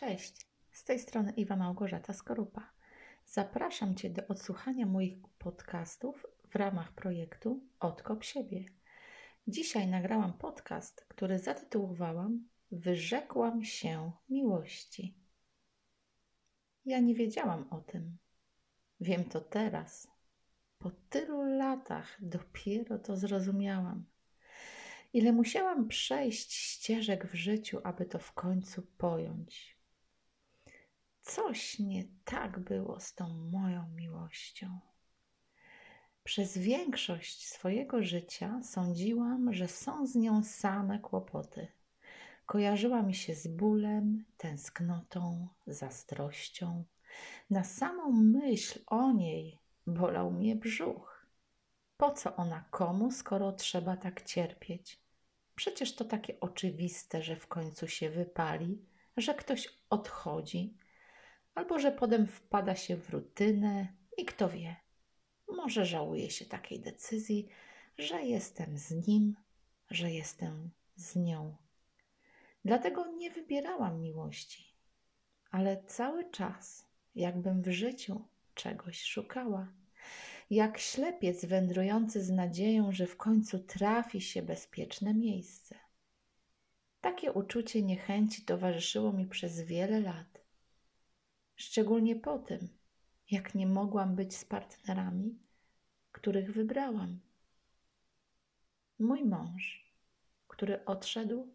Cześć, z tej strony Iwa Małgorzata Skorupa. Zapraszam Cię do odsłuchania moich podcastów w ramach projektu Odkop siebie. Dzisiaj nagrałam podcast, który zatytułowałam Wyrzekłam się miłości. Ja nie wiedziałam o tym. Wiem to teraz. Po tylu latach dopiero to zrozumiałam. Ile musiałam przejść ścieżek w życiu, aby to w końcu pojąć. Coś nie tak było z tą moją miłością. Przez większość swojego życia sądziłam, że są z nią same kłopoty. Kojarzyła mi się z bólem, tęsknotą, zazdrością. Na samą myśl o niej bolał mnie brzuch. Po co ona komu, skoro trzeba tak cierpieć? Przecież to takie oczywiste, że w końcu się wypali, że ktoś odchodzi, albo że potem wpada się w rutynę i kto wie, może żałuje się takiej decyzji, że jestem z nim, że jestem z nią. Dlatego nie wybierałam miłości, ale cały czas, jakbym w życiu czegoś szukała. Jak ślepiec wędrujący z nadzieją, że w końcu trafi się bezpieczne miejsce. Takie uczucie niechęci towarzyszyło mi przez wiele lat. Szczególnie po tym, jak nie mogłam być z partnerami, których wybrałam. Mój mąż, który odszedł,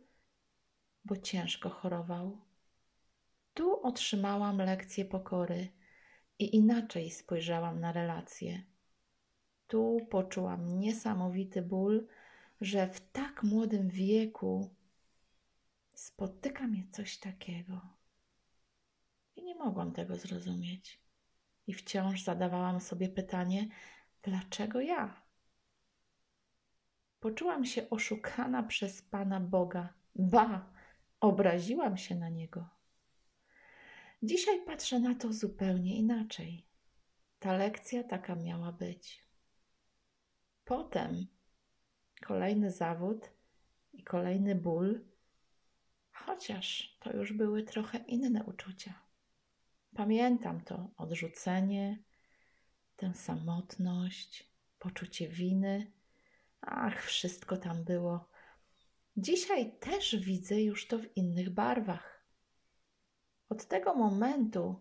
bo ciężko chorował. Tu otrzymałam lekcję pokory i inaczej spojrzałam na relacje. Tu poczułam niesamowity ból, że w tak młodym wieku spotyka mnie coś takiego. Nie mogłam tego zrozumieć. I wciąż zadawałam sobie pytanie, dlaczego ja? Poczułam się oszukana przez Pana Boga. Ba, obraziłam się na Niego. Dzisiaj patrzę na to zupełnie inaczej. Ta lekcja taka miała być. Potem kolejny zawód i kolejny ból, chociaż to już były trochę inne uczucia. Pamiętam to odrzucenie, tę samotność, poczucie winy. Ach, wszystko tam było. Dzisiaj też widzę już to w innych barwach. Od tego momentu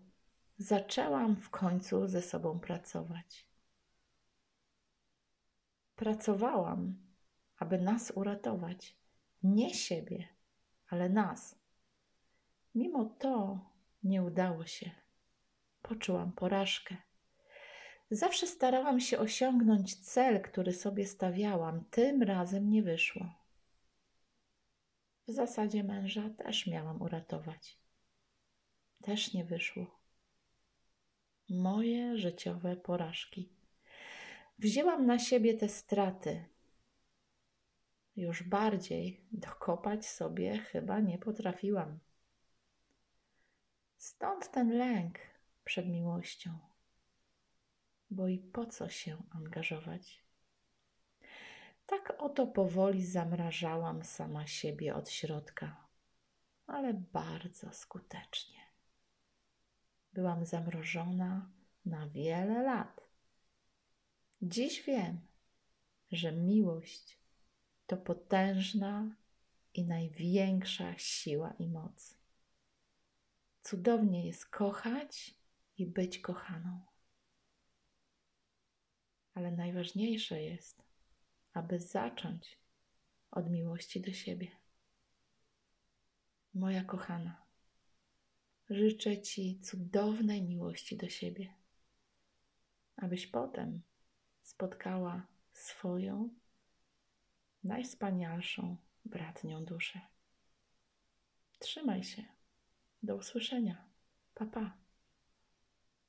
zaczęłam w końcu ze sobą pracować. Pracowałam, aby nas uratować. Nie siebie, ale nas. Mimo to nie udało się. Poczułam porażkę. Zawsze starałam się osiągnąć cel, który sobie stawiałam. Tym razem nie wyszło. W zasadzie męża też miałam uratować. Też nie wyszło. Moje życiowe porażki. Wzięłam na siebie te straty. Już bardziej dokopać sobie chyba nie potrafiłam. Stąd ten lęk przed miłością. Bo i po co się angażować? Tak oto powoli zamrażałam sama siebie od środka, ale bardzo skutecznie. Byłam zamrożona na wiele lat. Dziś wiem, że miłość to potężna i największa siła i moc. Cudownie jest kochać i być kochaną. Ale najważniejsze jest, aby zacząć od miłości do siebie. Moja kochana, życzę Ci cudownej miłości do siebie, abyś potem spotkała swoją najwspanialszą bratnią duszę. Trzymaj się. Do usłyszenia. Pa, pa.